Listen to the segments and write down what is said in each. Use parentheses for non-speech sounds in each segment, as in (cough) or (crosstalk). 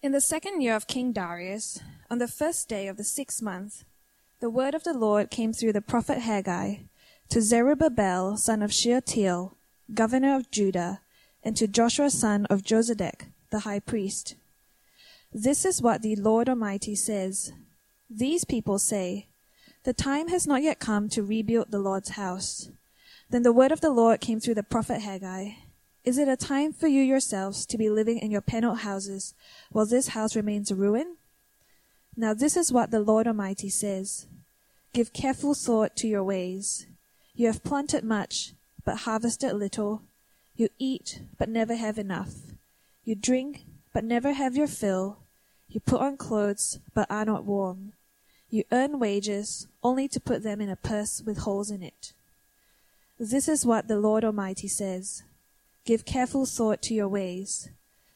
In the second year of King Darius, on the first day of the sixth month, the word of the Lord came through the prophet Haggai to Zerubbabel, son of Shealtiel, governor of Judah, and to Joshua, son of Jozadak, the high priest. This is what the Lord Almighty says. These people say, The time has not yet come to rebuild the Lord's house. Then the word of the Lord came through the prophet Haggai. Is it a time for you yourselves to be living in your paneled houses while this house remains a ruin? Now this is what the Lord Almighty says. Give careful thought to your ways. You have planted much, but harvested little. You eat, but never have enough. You drink, but never have your fill. You put on clothes, but are not warm. You earn wages, only to put them in a purse with holes in it. This is what the Lord Almighty says. Give careful thought to your ways.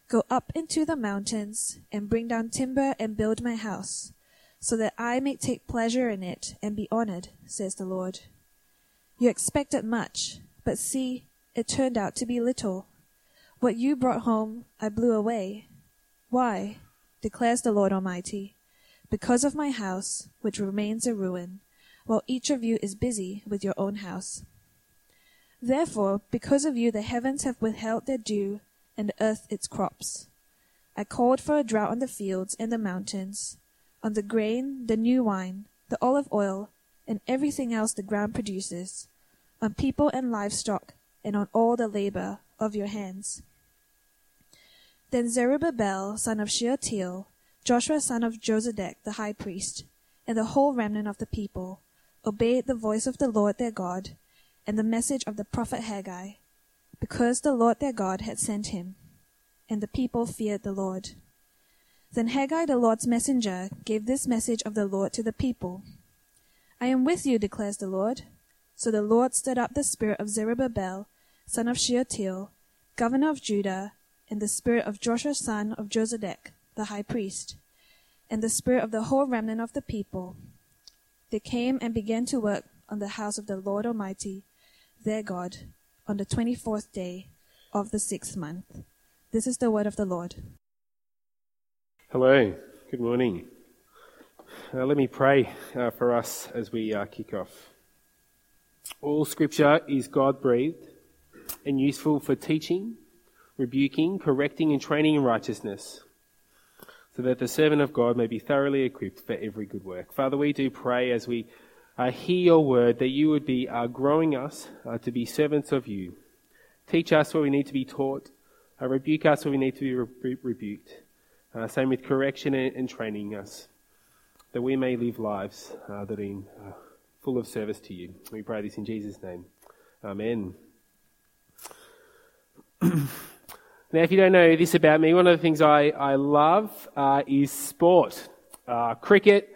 Go up into the mountains and bring down timber and build my house, so that I may take pleasure in it and be honored, says the Lord. You expected much, but see, it turned out to be little. What you brought home, I blew away. Why? declares the Lord Almighty. Because of my house, which remains a ruin, while each of you is busy with your own house. Therefore, because of you, the heavens have withheld their dew, and the earth its crops. I called for a drought on the fields and the mountains, on the grain, the new wine, the olive oil, and everything else the ground produces, on people and livestock, and on all the labor of your hands. Then Zerubbabel, son of Shealtiel, Joshua son of Jozadak, the high priest, and the whole remnant of the people, obeyed the voice of the Lord their God, and the message of the prophet Haggai, because the Lord their God had sent him. And the people feared the Lord. Then Haggai the Lord's messenger gave this message of the Lord to the people. I am with you, declares the Lord. So the Lord stirred up the spirit of Zerubbabel, son of Shealtiel, governor of Judah, and the spirit of Joshua son of Jozadak, the high priest, and the spirit of the whole remnant of the people. They came and began to work on the house of the Lord Almighty, their God, on the twenty-fourth day of the sixth month. This is the word of the Lord. Hello, good morning. Uh, let me pray uh, for us as we uh, kick off. All scripture is God breathed and useful for teaching, rebuking, correcting, and training in righteousness, so that the servant of God may be thoroughly equipped for every good work. Father, we do pray as we uh, hear your word that you would be uh, growing us uh, to be servants of you. Teach us where we need to be taught, uh, rebuke us where we need to be re- rebuked. Uh, same with correction and, and, training us, that we may live lives uh, that are full of service to you. We pray this in Jesus' name. Amen. (clears throat) now, if you don't know this about me, one of the things I, I love is sport. cricket,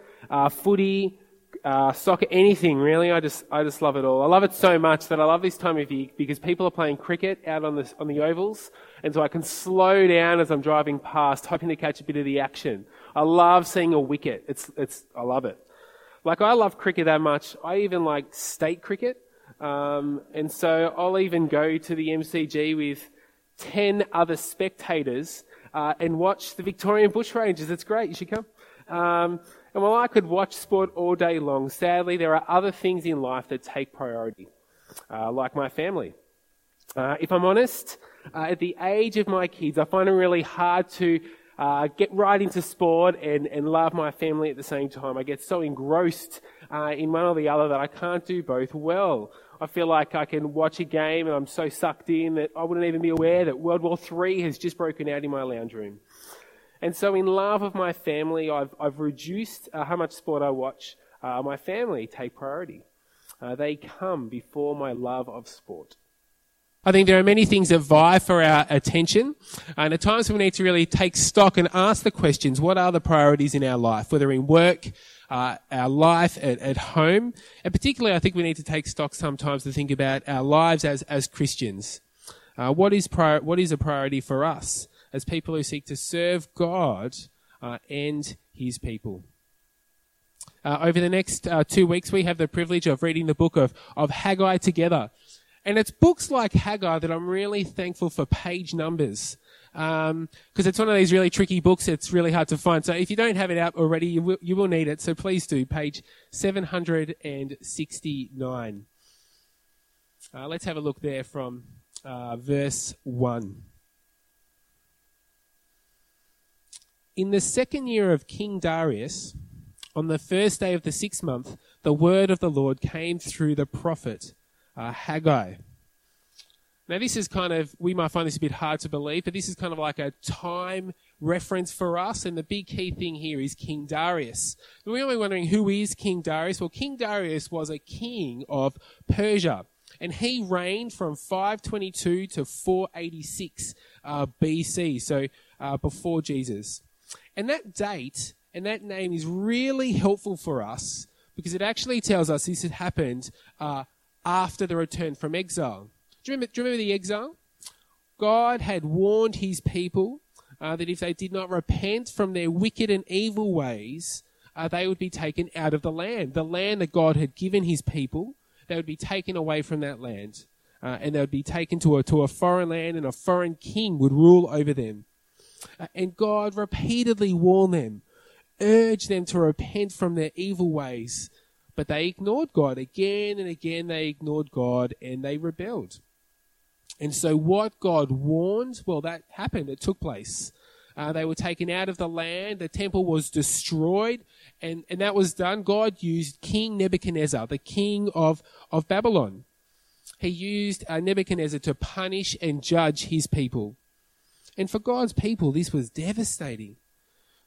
footy, uh, soccer, anything really. I just, I just love it all. I love it so much that I love this time of year because people are playing cricket out on the, on the ovals. And so I can slow down as I'm driving past, hoping to catch a bit of the action. I love seeing a wicket. It's, it's, I love it. Like I love cricket that much. I even like state cricket. Um, and so I'll even go to the MCG with 10 other spectators, uh, and watch the Victorian Bushrangers. It's great. You should come. Um, and while I could watch sport all day long, sadly, there are other things in life that take priority, uh, like my family. Uh, if I'm honest, uh, at the age of my kids, I find it really hard to uh, get right into sport and, and love my family at the same time. I get so engrossed uh, in one or the other that I can't do both well. I feel like I can watch a game and I'm so sucked in that I wouldn't even be aware that World War III has just broken out in my lounge room. And so, in love of my family, I've, I've reduced uh, how much sport I watch. Uh, my family take priority. Uh, they come before my love of sport. I think there are many things that vie for our attention, and at times we need to really take stock and ask the questions: What are the priorities in our life, whether in work, uh, our life at, at, home, and particularly, I think we need to take stock sometimes to think about our lives as as Christians. Uh, what is prior, what is a priority for us? As people who seek to serve God uh, and His people. Uh, over the next uh, two weeks, we have the privilege of reading the book of, of Haggai together. And it's books like Haggai that I'm really thankful for page numbers. because um, it's one of these really tricky books. It's really hard to find. So if you don't have it out already, you will, you will need it. So please do. Page 769. Uh, let's have a look there from uh, verse 1. In the second year of King Darius, on the first day of the sixth month, the word of the Lord came through the prophet uh, Haggai. Now, this is kind of, we might find this a bit hard to believe, but this is kind of like a time reference for us. And the big key thing here is King Darius. we might be wondering who is King Darius? Well, King Darius was a king of Persia. And he reigned from 522 to 486 uh, BC, so uh, before Jesus. And that date and that name is really helpful for us because it actually tells us this had happened uh, after the return from exile. Do you, remember, do you remember the exile? God had warned his people uh, that if they did not repent from their wicked and evil ways, uh, they would be taken out of the land. The land that God had given his people, they would be taken away from that land. Uh, and they would be taken to a, to a foreign land, and a foreign king would rule over them. And God repeatedly warned them, urged them to repent from their evil ways. But they ignored God. Again and again, they ignored God and they rebelled. And so what God warned, well, that happened. It took place. Uh, they were taken out of the land. The temple was destroyed. And, and that was done. God used King Nebuchadnezzar, the king of, of Babylon. He used uh, Nebuchadnezzar to punish and judge his people. And for God's people, this was devastating.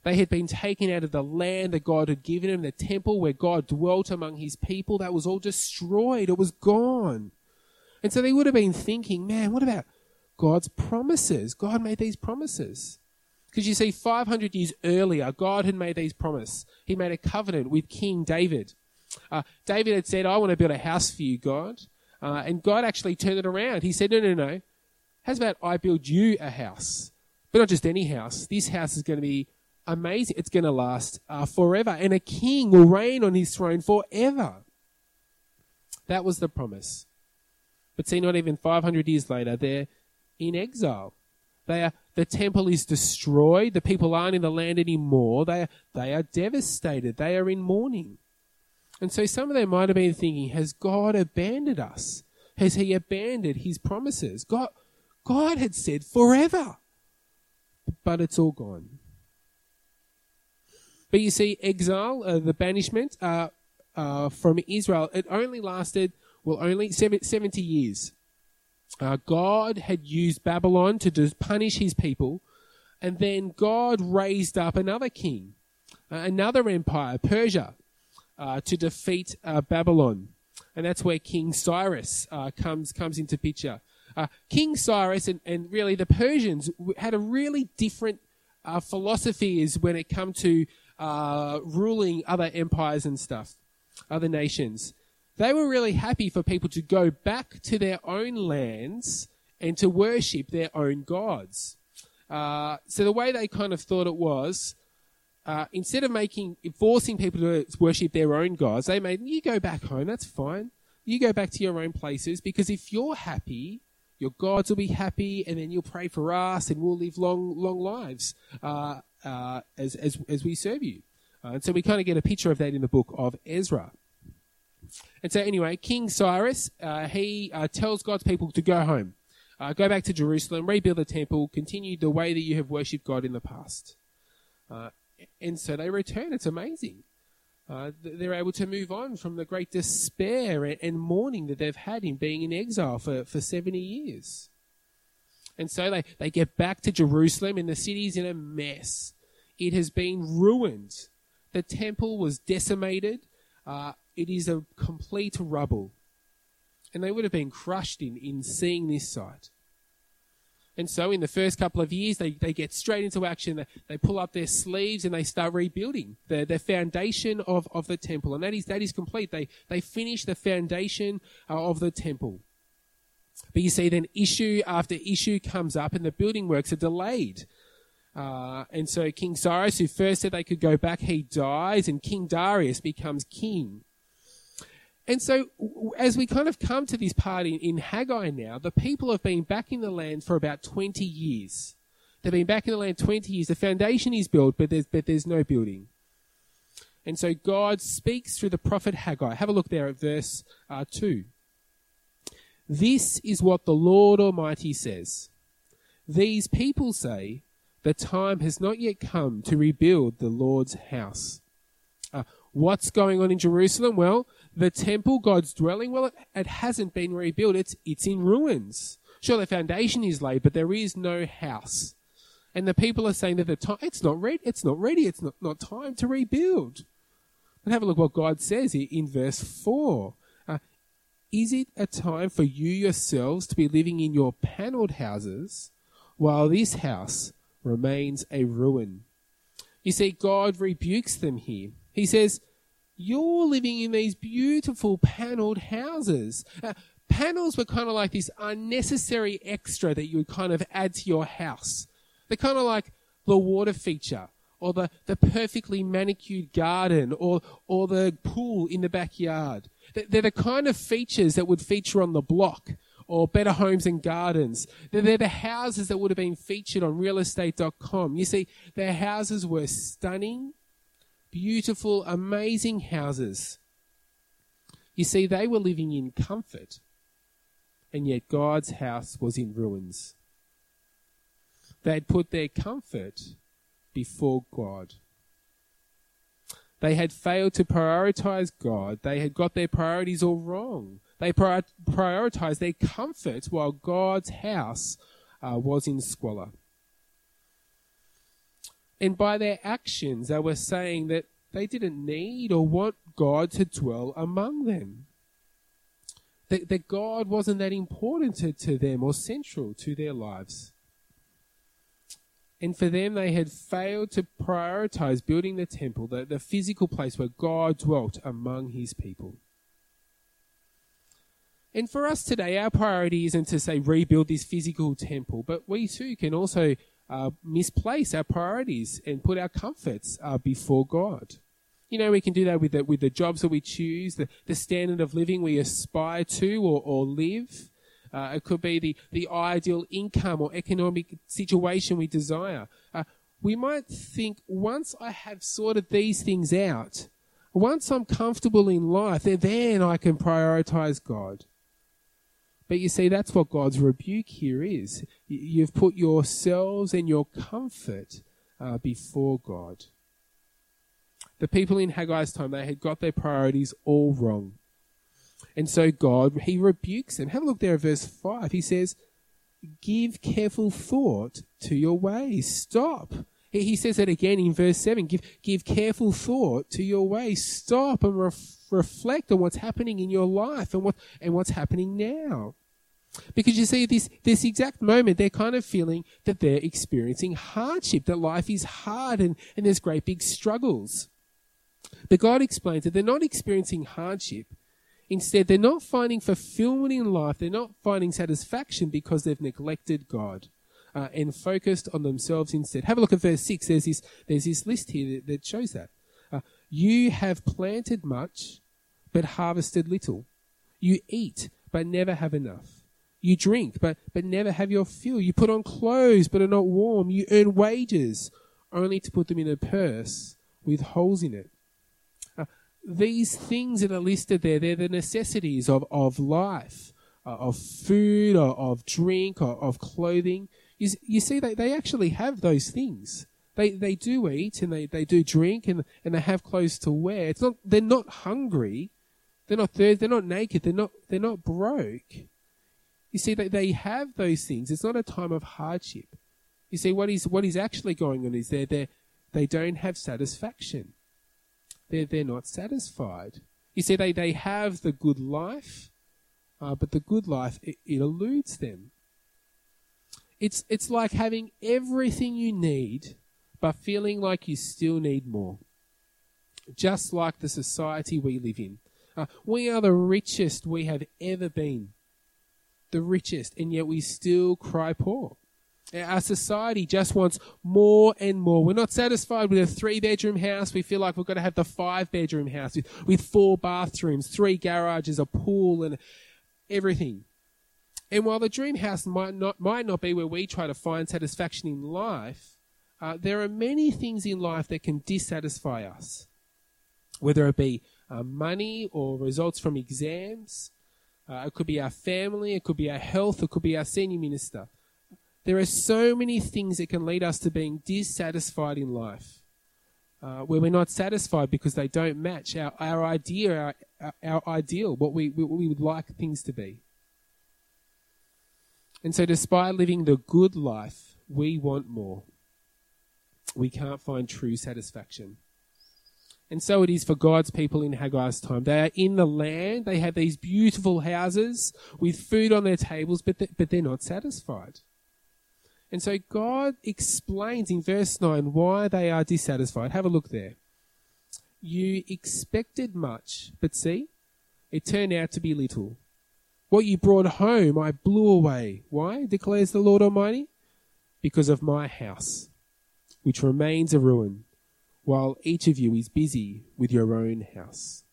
They had been taken out of the land that God had given them, the temple where God dwelt among his people. That was all destroyed. It was gone. And so they would have been thinking, man, what about God's promises? God made these promises. Because you see, 500 years earlier, God had made these promises. He made a covenant with King David. Uh, David had said, I want to build a house for you, God. Uh, and God actually turned it around. He said, no, no, no. How's about I build you a house? But not just any house. This house is going to be amazing. It's going to last uh, forever. And a king will reign on his throne forever. That was the promise. But see, not even 500 years later, they're in exile. They are, the temple is destroyed. The people aren't in the land anymore. They are, they are devastated. They are in mourning. And so some of them might have been thinking, has God abandoned us? Has he abandoned his promises? God, God had said forever. But it's all gone. But you see, exile, uh, the banishment uh, uh, from Israel, it only lasted well, only 70 years. Uh, God had used Babylon to punish his people, and then God raised up another king, uh, another empire, Persia, uh, to defeat Babylon. And that's where King Cyrus comes, comes into picture. Uh, king Cyrus and, and really the Persians had a really different philosophy is when it come to ruling other empires and stuff, other nations they were really happy for people to go back to their own lands and to worship their own gods. Uh, so the way they kind of thought it was, uh, instead of making forcing people to worship their own gods, they made you go back home. That's fine. You go back to your own places because if you're happy, your gods will be happy, and then you'll pray for us, and we'll live long, long lives uh, uh as as as we serve you. Uh, and so we kind of get a picture of that in the book of Ezra. And so, anyway, King Cyrus, uh, he uh, tells God's people to go home, uh, go back to Jerusalem, rebuild the temple, continue the way that you have worshipped God in the past. And so they return. It's amazing. Uh, they're able to move on from the great despair and, and mourning that they've had in being in exile for, for 70 years. And so they, they get back to Jerusalem, and the city's in a mess. It has been ruined. The temple was decimated. Uh, it is a complete rubble. And they would have been crushed in, in seeing this sight. And so, in the first couple of years, they, they get straight into action. They, they pull up their sleeves and they start rebuilding the, the foundation of, of the temple. And that is, that is complete. They, they finish the foundation uh, of the temple. But you see, then issue after issue comes up and the building works are delayed. Uh, and so King Cyrus, who first said they could go back, he dies, and King Darius becomes king. And so, as we kind of come to this part in, in Haggai now, the people have been back in the land for about 20 years. They've been back in the land 20 years. The foundation is built, but there's, but there's no building. And so God speaks through the prophet Haggai. Have a look there at verse uh, 2. This is what the Lord Almighty says. These people say, the time has not yet come to rebuild the Lord's house. Uh, what's going on in Jerusalem? Well, the temple, God's dwelling, well, it, hasn't been rebuilt. It's, it's in ruins. Sure, the foundation is laid, but there is no house. And the people are saying that the time, it's not ready, it's not ready, it's not, not time to rebuild. But have a look what God says here in verse 4. Uh, is it a time for you yourselves to be living in your panelled houses while this house remains a ruin? You see, God rebukes them here. He says, You're living in these beautiful panelled houses. Uh, panels were kind of like this unnecessary extra that you would kind of add to your house. They're kind of like the water feature or the, the perfectly manicured garden or, or the pool in the backyard. They're the kind of features that would feature on the block or Better Homes and Gardens. They're the houses that would have been featured on realestate.com. You see, their houses were stunning, beautiful, amazing houses. You see, they were living in comfort, and yet God's house was in ruins. They'd put their comfort before God. They had failed to prioritize God. They had got their priorities all wrong. They prioritized their comfort while God's house uh, was in squalor. And by their actions, they were saying that they didn't need or want God to dwell among them. That, that God wasn't that important to, to them or central to their lives. And for them, they had failed to prioritize building the temple, the, the physical place where God dwelt among his people. And for us today, our priority isn't to say rebuild this physical temple, but we too can also uh, misplace our priorities and put our comforts uh, before God. You know, we can do that with the, with the jobs that we choose, the, the standard of living we aspire to or, or live. Uh, it could be the, the ideal income or economic situation we desire. Uh, we might think once I have sorted these things out, once I'm comfortable in life, then I can prioritize God. But you see, that's what God's rebuke here is. You've put yourselves and your comfort uh, before God. The people in Haggai's time, they had got their priorities all wrong. And so God, he rebukes them. Have a look there at verse 5. He says, Give careful thought to your ways. Stop. He says it again in verse 7. Give, give careful thought to your ways. Stop and ref, reflect on what's happening in your life and, what, and what's happening now. Because you see, this, this exact moment, they're kind of feeling that they're experiencing hardship, that life is hard and, and there's great big struggles. But God explains that they're not experiencing hardship. Instead, they're not finding fulfillment in life. They're not finding satisfaction because they've neglected God. Uh, and focused on themselves instead. Have a look at verse 6. There's this, there's this list here that, that shows that. Uh, you have planted much, but harvested little. You eat, but never have enough. You drink, but, but never have your fill. You put on clothes, but are not warm. You earn wages, only to put them in a purse with holes in it these things that are listed there, they're the necessities of, of life, uh, of food, or of drink, or of clothing. You, you see, they, they actually have those things. They, they do eat and they, they do drink and, and they have clothes to wear. It's not, they're not hungry. They're not thirsty. They're not naked. They're not, they're not broke. You see, they, they have those things. It's not a time of hardship. You see, what is, what is actually going on is they they they don't have satisfaction they're, they're not satisfied. You see, they, they have the good life, uh, but the good life, it, it eludes them. It's, it's like having everything you need, but feeling like you still need more. Just like the society we live in. Uh, we are the richest we have ever been. The richest, and yet we still cry poor. Our society just wants more and more. We're not satisfied with a three bedroom house. We feel like we've got to have the five bedroom house with, with four bathrooms, three garages, a pool, and everything. And while the dream house might not, might not be where we try to find satisfaction in life, uh, there are many things in life that can dissatisfy us. Whether it be uh, money or results from exams, uh, it could be our family, it could be our health, it could be our senior minister. There are so many things that can lead us to being dissatisfied in life. Uh, where we're not satisfied because they don't match our, our idea, our, our ideal, what we, what we would like things to be. And so, despite living the good life, we want more. We can't find true satisfaction. And so it is for God's people in Haggai's time. They are in the land, they have these beautiful houses with food on their tables, but, but they're not satisfied. And so God explains in verse 9 why they are dissatisfied. Have a look there. You expected much, but see, it turned out to be little. What you brought home I blew away. Why? declares the Lord Almighty. Because of my house, which remains a ruin, while each of you is busy with your own house.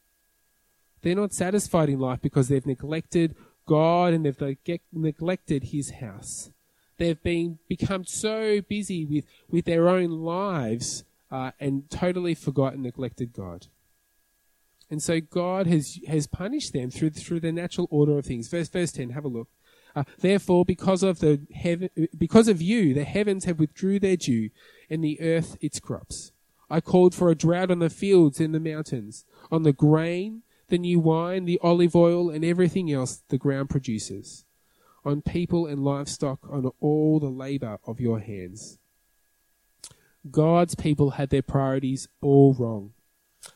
They're not satisfied in life because they've neglected God and they've neglected His house. They've been become so busy with, with their own lives uh, and totally forgotten, neglected God. And so God has, has punished them through, through the natural order of things. Verse, verse 10, have a look. Uh, Therefore, because of the heaven, because of you, the heavens have withdrew their dew and the earth its crops. I called for a drought on the fields and the mountains, on the grain, the new wine, the olive oil, and everything else the ground produces, on people and livestock, on all the labor of your hands. God's people had their priorities all wrong.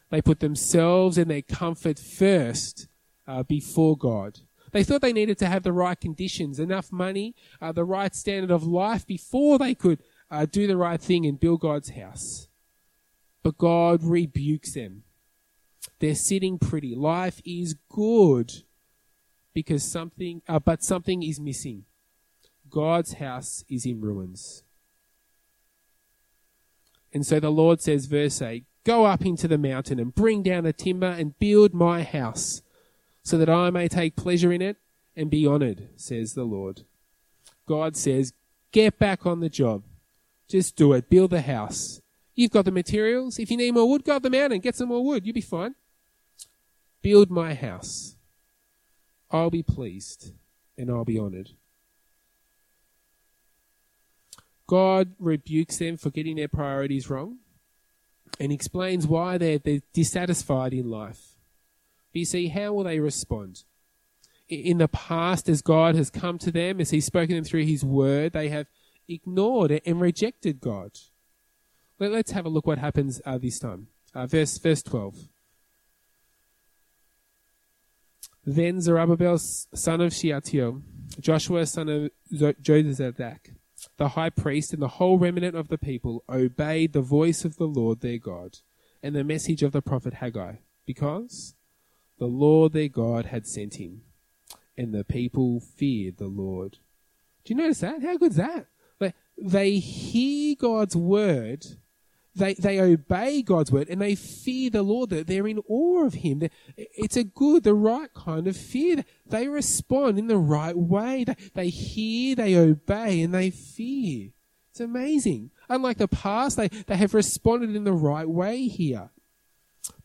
They put themselves and their comfort first uh, before God. They thought they needed to have the right conditions, enough money, uh, the right standard of life before they could uh, do the right thing and build God's house. But God rebukes them. They're sitting pretty. Life is good because something, uh, but something is missing. God's house is in ruins. And so the Lord says, verse 8, Go up into the mountain and bring down the timber and build my house, so that I may take pleasure in it and be honored, says the Lord. God says, Get back on the job. Just do it. Build the house. You've got the materials. If you need more wood, go up the mountain, get some more wood. You'll be fine. Build my house. I'll be pleased and I'll be honored. God rebukes them for getting their priorities wrong and explains why they're, they're dissatisfied in life. But you see, how will they respond? In the past, as God has come to them, as He's spoken them through His Word, they have ignored and rejected God. Let, us have a look what happens uh, this time. Uh, verse, verse 12. Then Zerubbabel, son of Shealtiel, Joshua, son of Jozadak, the high priest and the whole remnant of the people obeyed the voice of the Lord their God and the message of the prophet Haggai, because the Lord their God had sent him, and the people feared the Lord. Do you notice that? How good's that? Like, they hear God's word they, they obey God's word and they fear the Lord. They're in awe of Him. It's a good, the right kind of fear. They respond in the right way. They, they hear, they obey, and they fear. It's amazing. Unlike the past, they, they have responded in the right way here.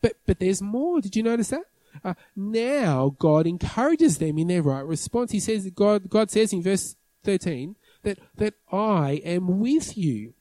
But, but there's more. Did you notice that? Uh, now God encourages them in their right response. He says, God, God says in verse 13 that, that I am with you.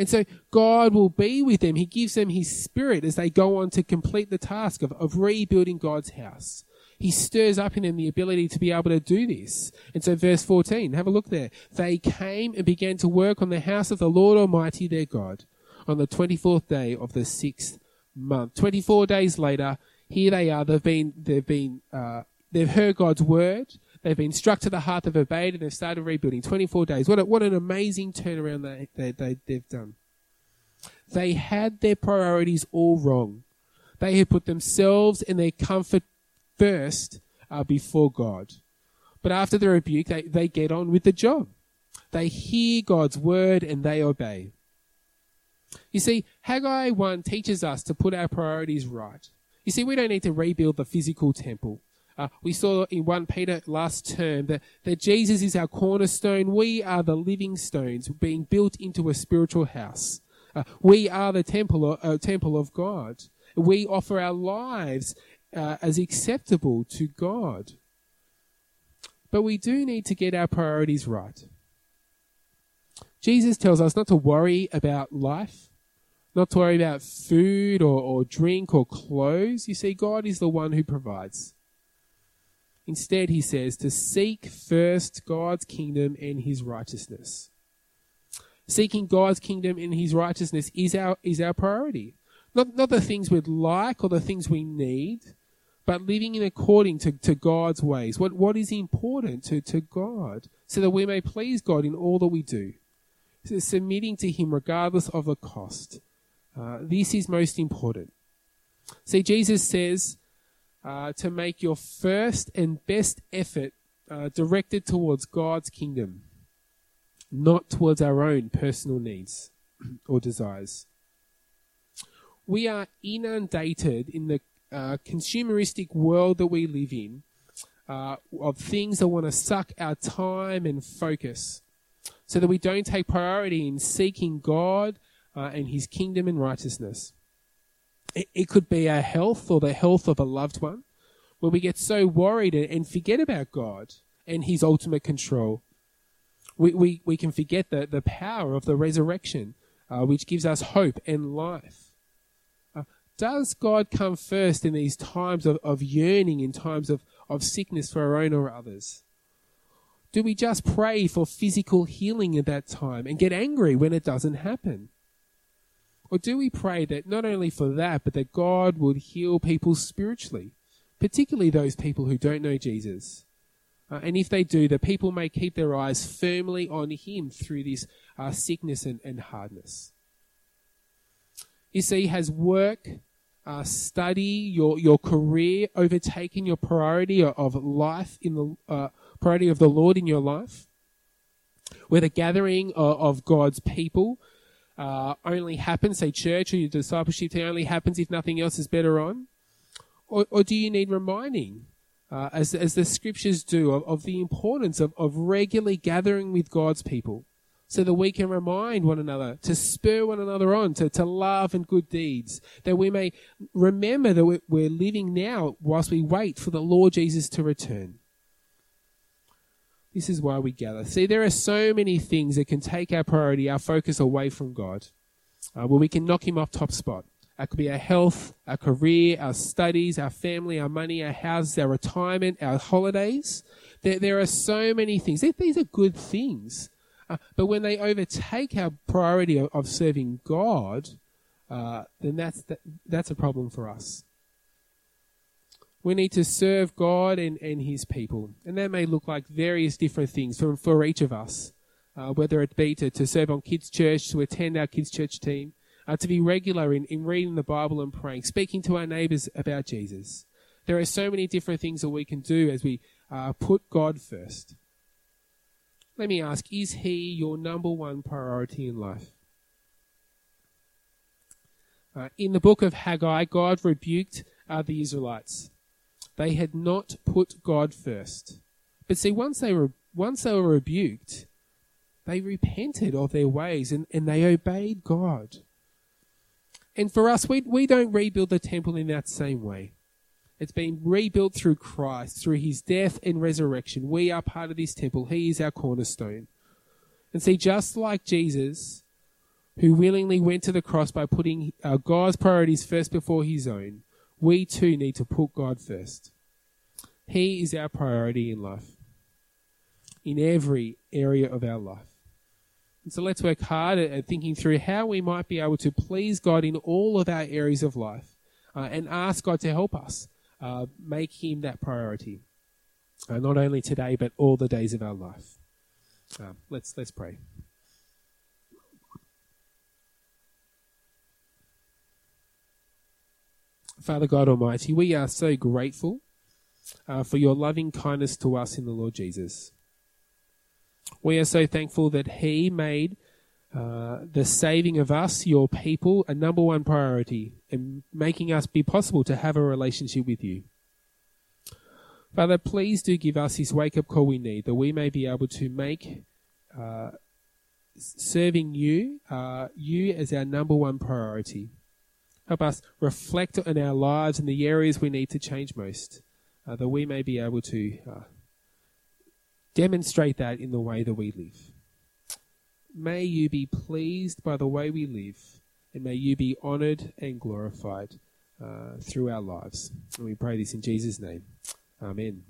And so God will be with them. He gives them His Spirit as they go on to complete the task of, of rebuilding God's house. He stirs up in them the ability to be able to do this. And so verse 14, have a look there. They came and began to work on the house of the Lord Almighty their God on the 24th day of the sixth month. 24 days later, here they are. They've been, they've been, uh, they've heard God's word. They've been struck to the heart, they've obeyed, and they've started rebuilding. 24 days. What, a, what an amazing turnaround they, they, they, they've done. They had their priorities all wrong. They had put themselves and their comfort first uh, before God. But after the rebuke, they, they get on with the job. They hear God's word and they obey. You see, Haggai 1 teaches us to put our priorities right. You see, we don't need to rebuild the physical temple. Uh, we saw in 1 Peter last term that, that Jesus is our cornerstone. We are the living stones being built into a spiritual house. Uh, we are the temple, uh, temple of God. We offer our lives uh, as acceptable to God. But we do need to get our priorities right. Jesus tells us not to worry about life, not to worry about food or, or drink or clothes. You see, God is the one who provides. Instead, he says to seek first God's kingdom and his righteousness. Seeking God's kingdom and his righteousness is our, is our priority. Not, not the things we'd like or the things we need, but living in according to, to God's ways. What, what is important to, to God so that we may please God in all that we do submitting to Him regardless of the cost. Uh, this is most important. See, Jesus says uh, to make your first and best effort uh, directed towards God's kingdom, not towards our own personal needs (clears throat) or desires. We are inundated in the uh, consumeristic world that we live in uh, of things that want to suck our time and focus so that we don't take priority in seeking God uh, and His kingdom and righteousness. It, could be our health or the health of a loved one, where we get so worried and forget about God and His ultimate control. We, we, we can forget the, the power of the resurrection, uh, which gives us hope and life. Uh, does God come first in these times of, of yearning, in times of, of sickness for our own or others? Do we just pray for physical healing at that time and get angry when it doesn't happen? Or do we pray that not only for that, but that God would heal people spiritually, particularly those people who don't know Jesus? Uh, and if they do, that people may keep their eyes firmly on Him through this uh, sickness and, and, hardness. You see, has work, uh, study, your, your career overtaken your priority of life in the, uh, priority of the Lord in your life, where the gathering of, of God's people uh, only happens, say church or your discipleship team only happens if nothing else is better on? Or, or do you need reminding, uh, as, as the scriptures do, of, of the importance of, of regularly gathering with God's people? so that we can remind one another, to spur one another on to, to love and good deeds, that we may remember that we're, we're living now whilst we wait for the Lord Jesus to return. This is why we gather. See, there are so many things that can take our priority, our focus away from God, uh, where we can knock Him off top spot. That could be our health, our career, our studies, our family, our money, our houses, our retirement, our holidays. There, there are so many things. These are good things. Uh, but when they overtake our priority of, of serving God, uh, then that's, that, that's a problem for us. We need to serve God and, and His people. And that may look like various different things for, for each of us. Uh, whether it be to, to serve on kids' church, to attend our kids' church team, uh, to be regular in, in reading the Bible and praying, speaking to our neighbours about Jesus. There are so many different things that we can do as we uh, put God first. Let me ask, is He your number one priority in life? Uh, in the book of Haggai, God rebuked uh, the Israelites. They had not put God first. But see, once they were, once they were rebuked, they repented of their ways and, and they obeyed God. And for us, we, we don't rebuild the temple in that same way. It's been rebuilt through Christ, through his death and resurrection. We are part of this temple. He is our cornerstone. And see, just like Jesus, who willingly went to the cross by putting uh, God's priorities first before his own, we too need to put God first. He is our priority in life, in every area of our life. And so let's work hard at, thinking through how we might be able to please God in all of our areas of life uh, and ask God to help us uh, make Him that priority, uh, not only today but all the days of our life. Um, let's let's pray. Father God Almighty, we are so grateful uh, for your loving kindness to us in the Lord Jesus. We are so thankful that He made uh, the saving of us, your people, a number one priority in making us be possible to have a relationship with you. Father, please do give us this wake up call we need that we may be able to make uh, serving you, uh, you as our number one priority. Help us reflect on our lives and the areas we need to change most, uh, that we may be able to uh, demonstrate that in the way that we live. May you be pleased by the way we live, and may you be honored and glorified uh, through our lives. And we pray this in Jesus' name. Amen.